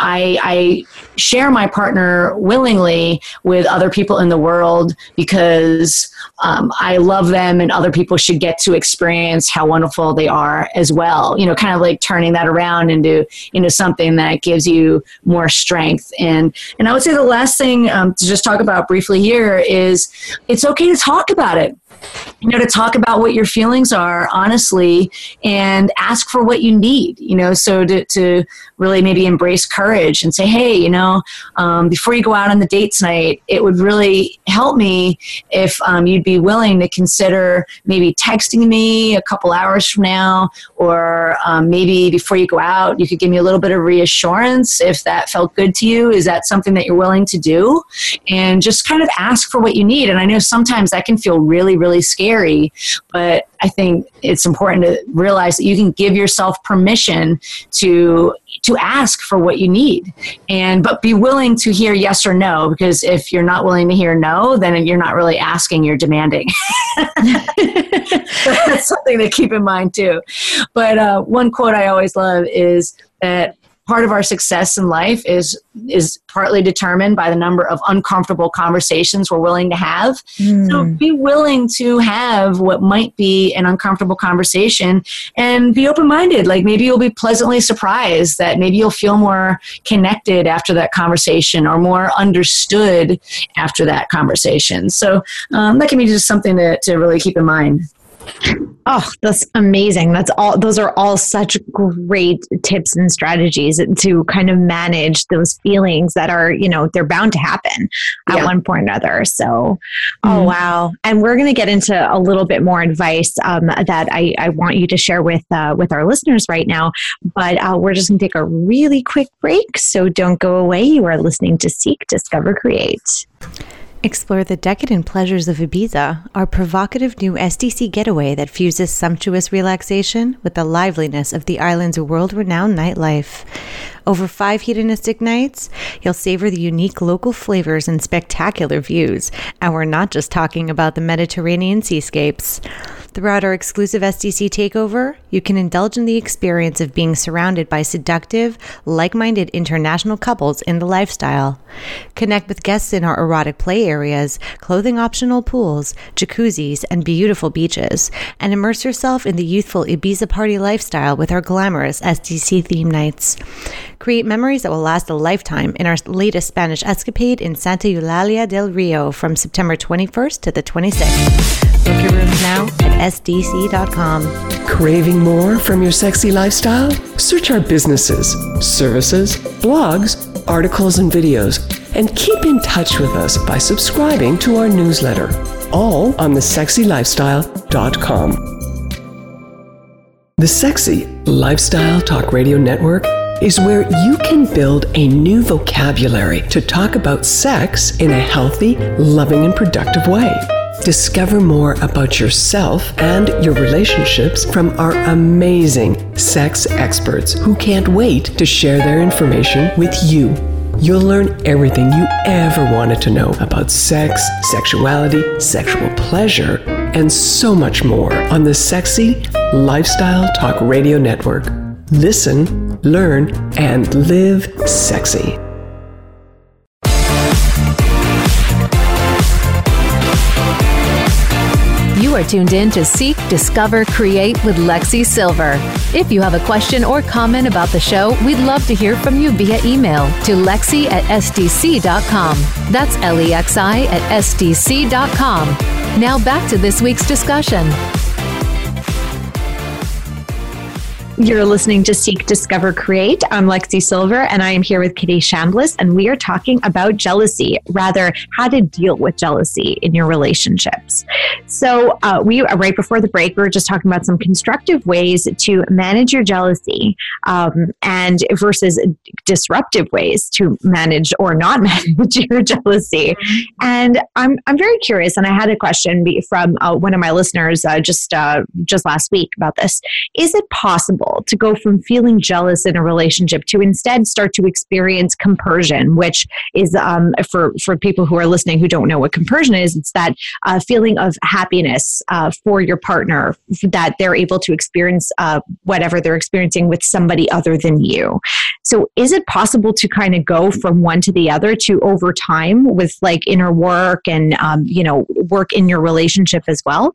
I, I share my partner willingly with other people in the world because um, I love them and other people should get to experience how wonderful they are as well. You know, kind of like turning that around into into something that gives you more strength. And and I would say the last thing um, to just talk about briefly here is it's okay to talk about it you know to talk about what your feelings are honestly and ask for what you need you know so to, to really maybe embrace courage and say hey you know um, before you go out on the date tonight it would really help me if um, you'd be willing to consider maybe texting me a couple hours from now or um, maybe before you go out you could give me a little bit of reassurance if that felt good to you. Is that something that you're willing to do? And just kind of ask for what you need and i know sometimes that can feel really really scary. But I think it's important to realize that you can give yourself permission to to ask for what you need and but be willing to hear yes or no because if you're not willing to hear no then you're not really asking you're demanding that's something to keep in mind too but uh, one quote i always love is that part of our success in life is is partly determined by the number of uncomfortable conversations we're willing to have. Mm. so be willing to have what might be an uncomfortable conversation and be open-minded. Like maybe you'll be pleasantly surprised that maybe you'll feel more connected after that conversation or more understood after that conversation. So um, that can be just something to, to really keep in mind Oh, that's amazing. That's all those are all such great tips and strategies to kind of manage those feelings that are, you know, they're bound to happen at yeah. one point or another. So, oh, mm-hmm. oh wow. And we're going to get into a little bit more advice um, that I, I want you to share with uh, with our listeners right now, but uh, we're just going to take a really quick break. So don't go away. You are listening to Seek, Discover, Create. Explore the decadent pleasures of Ibiza, our provocative new SDC getaway that fuses sumptuous relaxation with the liveliness of the island's world renowned nightlife. Over five hedonistic nights, you'll savor the unique local flavors and spectacular views. And we're not just talking about the Mediterranean seascapes. Throughout our exclusive SDC takeover, you can indulge in the experience of being surrounded by seductive, like minded international couples in the lifestyle. Connect with guests in our erotic play areas, clothing optional pools, jacuzzis, and beautiful beaches, and immerse yourself in the youthful Ibiza party lifestyle with our glamorous SDC theme nights. Create memories that will last a lifetime in our latest Spanish escapade in Santa Eulalia del Rio from September 21st to the 26th. Book your rooms now at sdc.com. Craving more from your sexy lifestyle? Search our businesses, services, blogs, articles, and videos, and keep in touch with us by subscribing to our newsletter, all on thesexylifestyle.com. The Sexy Lifestyle Talk Radio Network is where you can build a new vocabulary to talk about sex in a healthy, loving, and productive way. Discover more about yourself and your relationships from our amazing sex experts who can't wait to share their information with you. You'll learn everything you ever wanted to know about sex, sexuality, sexual pleasure, and so much more on the Sexy Lifestyle Talk Radio Network. Listen, learn, and live sexy. You are tuned in to Seek, Discover, Create with Lexi Sylver. If you have a question or comment about the show, we'd love to hear from you via email to lexi at sdc.com. That's L E X I at sdc.com. Now back to this week's discussion. You're listening to Seek, Discover, Create. I'm Lexi Sylver, and I am here with Kitty Chambliss, and we are talking about jealousy, rather, how to deal with jealousy in your relationships. So, uh, we uh, right before the break, we were just talking about some constructive ways to manage your jealousy, um, and versus disruptive ways to manage or not manage your jealousy. And I'm I'm very curious, and I had a question from uh, one of my listeners uh, just uh, just last week about this. Is it possible? To go from feeling jealous in a relationship to instead start to experience compersion, which is um, for for people who are listening who don't know what compersion is. It's that uh, feeling of happiness uh, for your partner that they're able to experience uh, whatever they're experiencing with somebody other than you. So, is it possible to kind of go from one to the other to over time with like inner work and um, you know work in your relationship as well?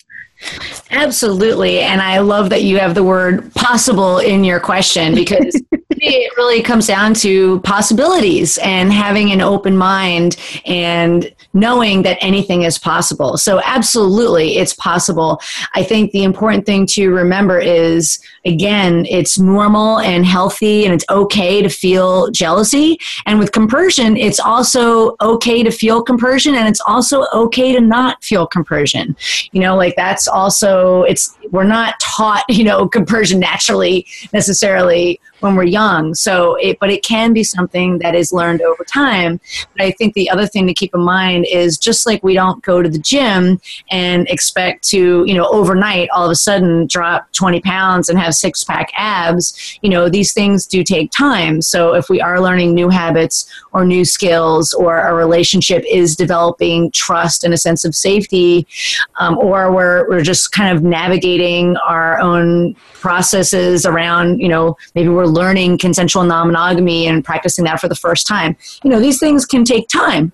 Absolutely. And I love that you have the word possible in your question because it really comes down to possibilities and having an open mind and knowing that anything is possible. So, absolutely, it's possible. I think the important thing to remember is again, it's normal and healthy and it's okay to feel jealousy. And with compersion, it's also okay to feel compersion and it's also okay to not feel compersion. You know, like that's also, it's, we're not taught, you know, compersion naturally necessarily when we're young. So, it, but it can be something that is learned over time. But I think the other thing to keep in mind is just like we don't go to the gym and expect to, you know, overnight all of a sudden drop 20 pounds and have six pack abs, you know, these things do take time. So if we are learning new habits or new skills or a relationship is developing trust and a sense of safety, um, or we're, we're just kind of navigating our own processes around, you know, maybe we're learning consensual non monogamy and practicing that for the first time. You know, these things can take time.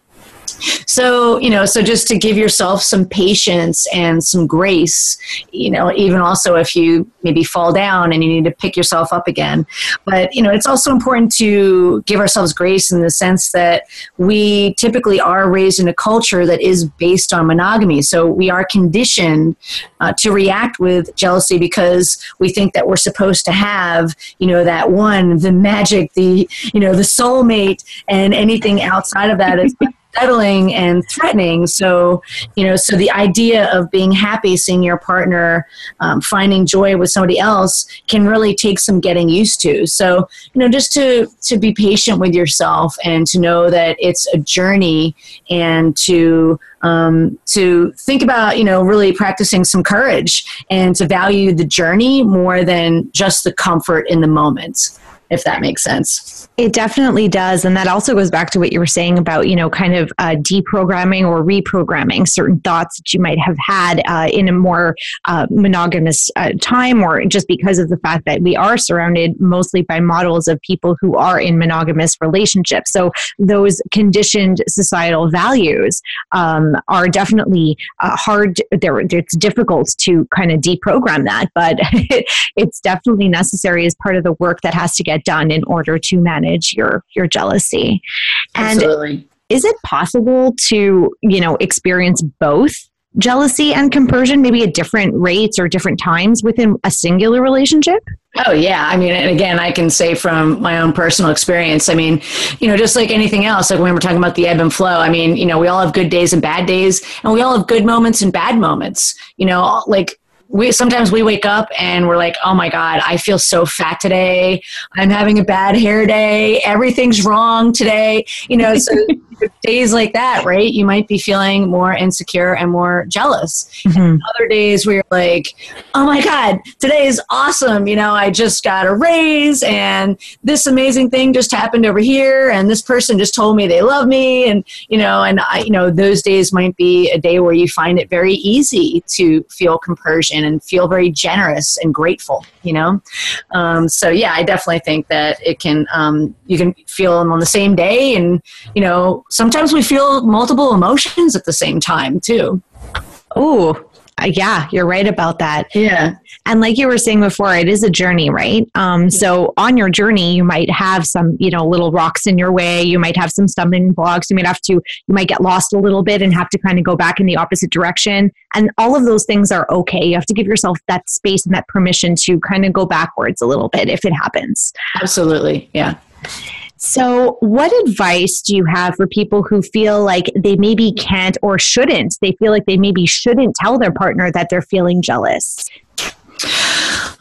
So, you know, so just to give yourself some patience and some grace, you know, even also if you maybe fall down and you need to pick yourself up again. But, you know, it's also important to give ourselves grace in the sense that we typically are raised in a culture that is based on monogamy. So we are conditioned uh, to react with jealousy because we think that we're supposed to have, you know, that one, the magic, the, you know, the soulmate, and anything outside of that is settling and threatening. So, you know, so the idea of being happy, seeing your partner um, finding joy with somebody else can really take some getting used to. So, you know, just to to be patient with yourself and to know that it's a journey and to um, to think about you know really practicing some courage and to value the journey more than just the comfort in the moment if that makes sense. It definitely does. And that also goes back to what you were saying about, you know, kind of uh, deprogramming or reprogramming certain thoughts that you might have had uh, in a more uh, monogamous uh, time, or just because of the fact that we are surrounded mostly by models of people who are in monogamous relationships. So those conditioned societal values um, are definitely uh, hard. There, it's difficult to kind of deprogram that, but it's definitely necessary as part of the work that has to get done in order to manage your your jealousy. And Absolutely. is it possible to you know experience both jealousy and compersion maybe at different rates or different times within a singular relationship? Oh yeah, I mean, and again, I can say from my own personal experience. I mean, you know, just like anything else, like when we're talking about the ebb and flow. I mean, you know, we all have good days and bad days, and we all have good moments and bad moments. You know, like we sometimes we wake up and we're like, oh my god, I feel so fat today. I'm having a bad hair day. Everything's wrong today. You know, so days like that, right? You might be feeling more insecure and more jealous. Mm-hmm. other days where you're like, oh my God, today is awesome. You know, I just got a raise and this amazing thing just happened over here and this person just told me they love me. And, you know, and I, you know, those days might be a day where you find it very easy to feel compersion and feel very generous and grateful, you know? Um, so yeah, I definitely think that it can, um, you can feel them on the same day and, you know, sometimes we feel multiple emotions at the same time too. Oh, yeah, you're right about that. Yeah. And like you were saying before, it is a journey, right? Um, so on your journey, you might have some, you know, little rocks in your way. You might have some stumbling blocks. You might have to, you might get lost a little bit and have to kind of go back in the opposite direction. And all of those things are okay. You have to give yourself that space and that permission to kind of go backwards a little bit if it happens. Absolutely. Yeah. So, what advice do you have for people who feel like they maybe can't or shouldn't? They feel like they maybe shouldn't tell their partner that they're feeling jealous.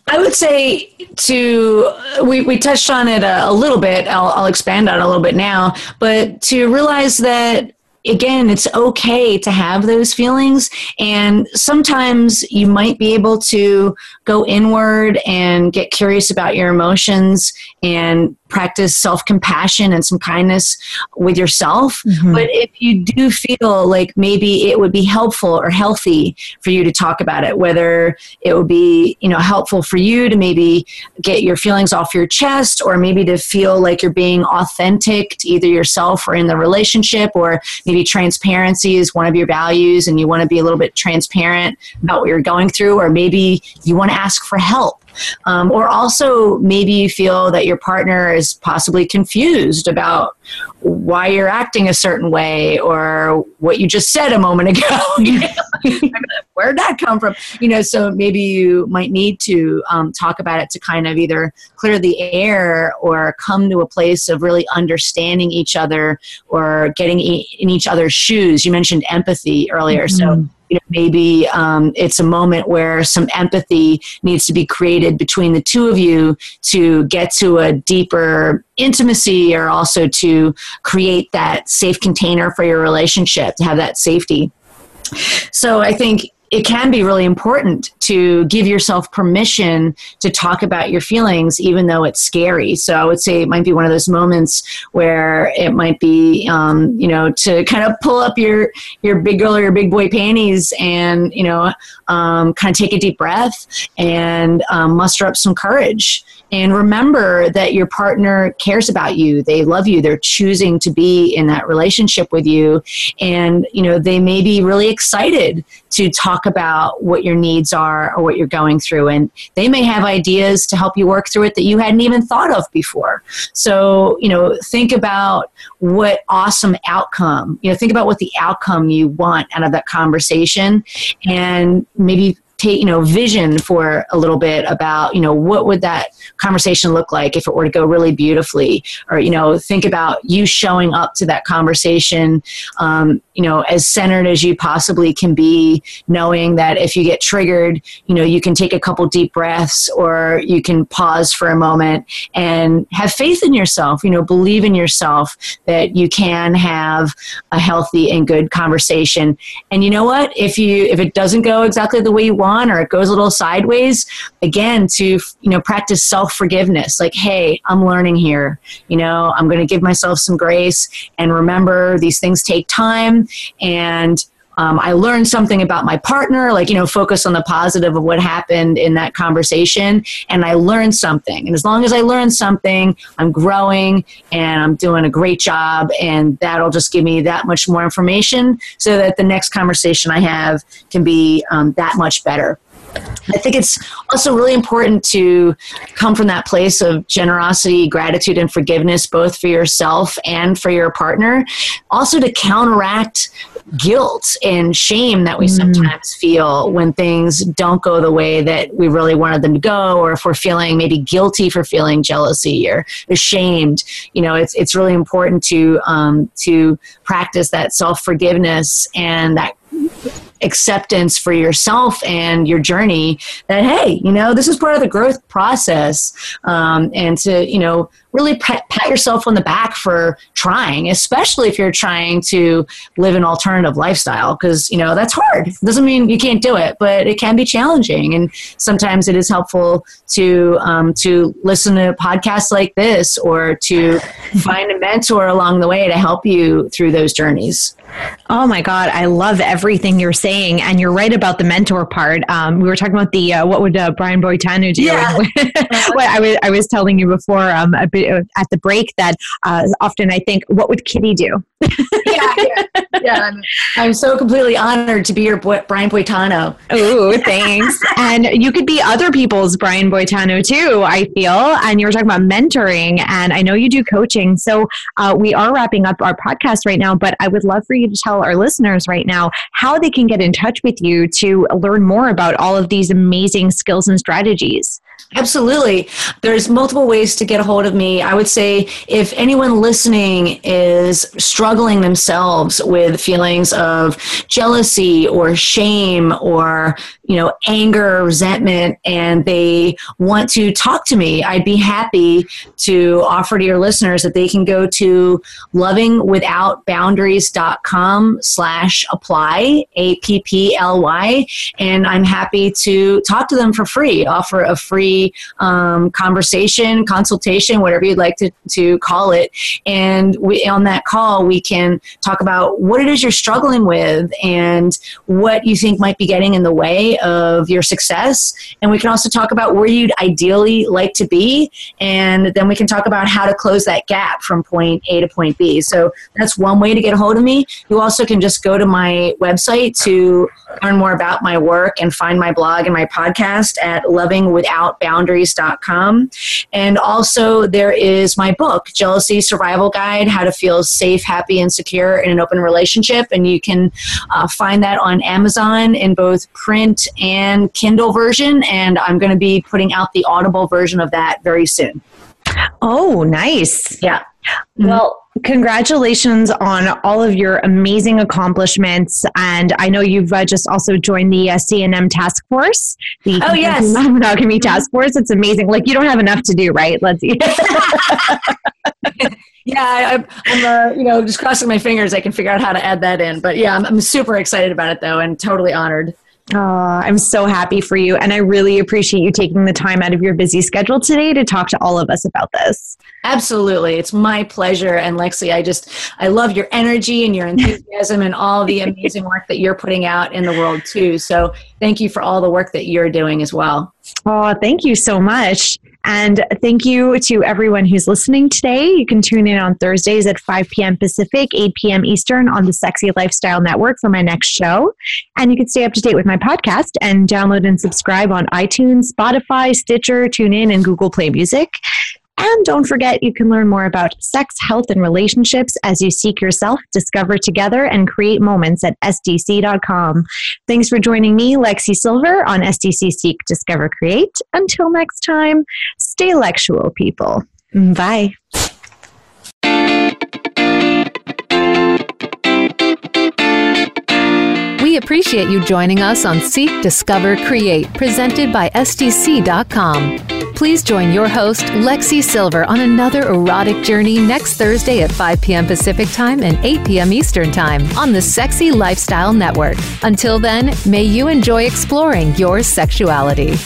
I would say to we, we touched on it a, a little bit. I'll, I'll expand on it a little bit now, but to realize that again, it's okay to have those feelings. And sometimes you might be able to go inward and get curious about your emotions and practice self compassion and some kindness with yourself. Mm-hmm. But if you do feel like maybe it would be helpful or healthy for you to talk about it, whether it would be you know helpful for you to maybe get your feelings off your chest, or maybe to feel like you're being authentic to either yourself or in the relationship, or maybe transparency is one of your values and you want to be a little bit transparent about what you're going through, or maybe you want to ask for help um, or also, maybe you feel that your partner is possibly confused about why you're acting a certain way or what you just said a moment ago. Where'd that come from? You know, so maybe you might need to um, talk about it to kind of either clear the air or come to a place of really understanding each other or getting in each other's shoes. You mentioned empathy earlier. Mm-hmm. So you know, maybe um, it's a moment where some empathy needs to be created between the two of you to get to a deeper intimacy or also to create that safe container for your relationship to have that safety. So i think it can be really important to give yourself permission to talk about your feelings, even though it's scary. So I would say it might be one of those moments where it might be, um, you know, to kind of pull up your your big girl or your big boy panties and you know, um, kind of take a deep breath and um, muster up some courage and remember that your partner cares about you. They love you. They're choosing to be in that relationship with you. And you know they may be really excited to talk about what your needs are or what you're going through. And they may have ideas to help you work through it that you hadn't even thought of before. So you know think about what awesome outcome you know think about what the outcome you want out of that conversation. And maybe take you know vision for a little bit about you know what would that conversation look like if it were to go really beautifully? Or you know think about you showing up to that conversation um, you know as centered as you possibly can be knowing that if you get triggered you know you can take a couple deep breaths or you can pause for a moment and have faith in yourself you know believe in yourself that you can have a healthy and good conversation. And you know what? If you if it doesn't go exactly the way you want on or it goes a little sideways, again, to, you know, practice self forgiveness. Like, hey, I'm learning here. You know, I'm going to give myself some grace and remember these things take time and um, I learned something about my partner, like, you know, focus on the positive of what happened in that conversation. And I learned something. And as long as I learn something, I'm growing and I'm doing a great job. And that'll just give me that much more information so that the next conversation I have can be um, that much better. I think it's also really important to come from that place of generosity, gratitude, and forgiveness, both for yourself and for your partner. Also, to counteract guilt and shame that we mm. sometimes feel when things don't go the way that we really wanted them to go, or if we're feeling maybe guilty for feeling jealousy or ashamed. You know, it's it's really important to um, to practice that self forgiveness and that acceptance for yourself and your journey that hey you know this is part of the growth process um, and to you know really pat, pat yourself on the back for trying especially if you're trying to live an alternative lifestyle because you know that's hard It doesn't mean you can't do it but it can be challenging and sometimes it is helpful to um, to listen to podcasts like this or to find a mentor along the way to help you through those journeys Oh my God, I love everything you're saying, and you're right about the mentor part. Um, we were talking about the uh, what would uh, Brian Boitano do? Yeah. what I was I was telling you before um, a bit at the break that uh, often I think, what would Kitty do? yeah, yeah, yeah. I'm, I'm, so completely honored to be your boy, Brian Boitano. Oh, thanks. and you could be other people's Brian Boitano too. I feel, and you were talking about mentoring, and I know you do coaching. So uh, we are wrapping up our podcast right now, but I would love for you to tell our listeners right now how they can get in touch with you to learn more about all of these amazing skills and strategies. Absolutely. There's multiple ways to get a hold of me. I would say if anyone listening is struggling themselves with feelings of jealousy or shame or you know anger resentment and they want to talk to me i'd be happy to offer to your listeners that they can go to lovingwithoutboundaries.com slash apply a-p-p-l-y and i'm happy to talk to them for free offer a free um, conversation consultation whatever you'd like to, to call it and we, on that call we can talk about what it is you're struggling with and what you think might be getting in the way of your success. And we can also talk about where you'd ideally like to be. And then we can talk about how to close that gap from point A to point B. So that's one way to get a hold of me. You also can just go to my website to learn more about my work and find my blog and my podcast at lovingwithoutboundaries.com. And also, there is my book, Jealousy Survival Guide How to Feel Safe, Happy, and Secure in an Open Relationship. And you can uh, find that on Amazon in both print and Kindle version. And I'm going to be putting out the Audible version of that very soon. Oh, nice. Yeah. Mm-hmm. Well, congratulations on all of your amazing accomplishments. And I know you've uh, just also joined the uh, CNM task force. The oh, yes. Monogamy task force. It's amazing. Like, you don't have enough to do, right? Let's see. yeah, I'm, I'm uh, you know, just crossing my fingers. I can figure out how to add that in. But yeah, I'm, I'm super excited about it, though, and totally honored. Oh, I'm so happy for you. And I really appreciate you taking the time out of your busy schedule today to talk to all of us about this. Absolutely. It's my pleasure. And Lexi, I just, I love your energy and your enthusiasm and all the amazing work that you're putting out in the world, too. So thank you for all the work that you're doing as well. Oh, thank you so much. And thank you to everyone who's listening today. You can tune in on Thursdays at 5 p.m. Pacific, 8 p.m. Eastern on the Sexy Lifestyle Network for my next show. And you can stay up to date with my podcast and download and subscribe on iTunes, Spotify, Stitcher, TuneIn, and Google Play Music. And don't forget, you can learn more about sex, health, and relationships as you seek yourself, discover together, and create moments at SDC.com. Thanks for joining me, Lexi Sylver, on SDC Seek, Discover, Create. Until next time, stay lectual, people. Bye. We appreciate you joining us on Seek, Discover, Create, presented by SDC.com. Please join your host, Lexi Sylver, on another erotic journey next Thursday at 5 p.m. Pacific Time and 8 p.m. Eastern Time on the Sexy Lifestyle Network. Until then, may you enjoy exploring your sexuality.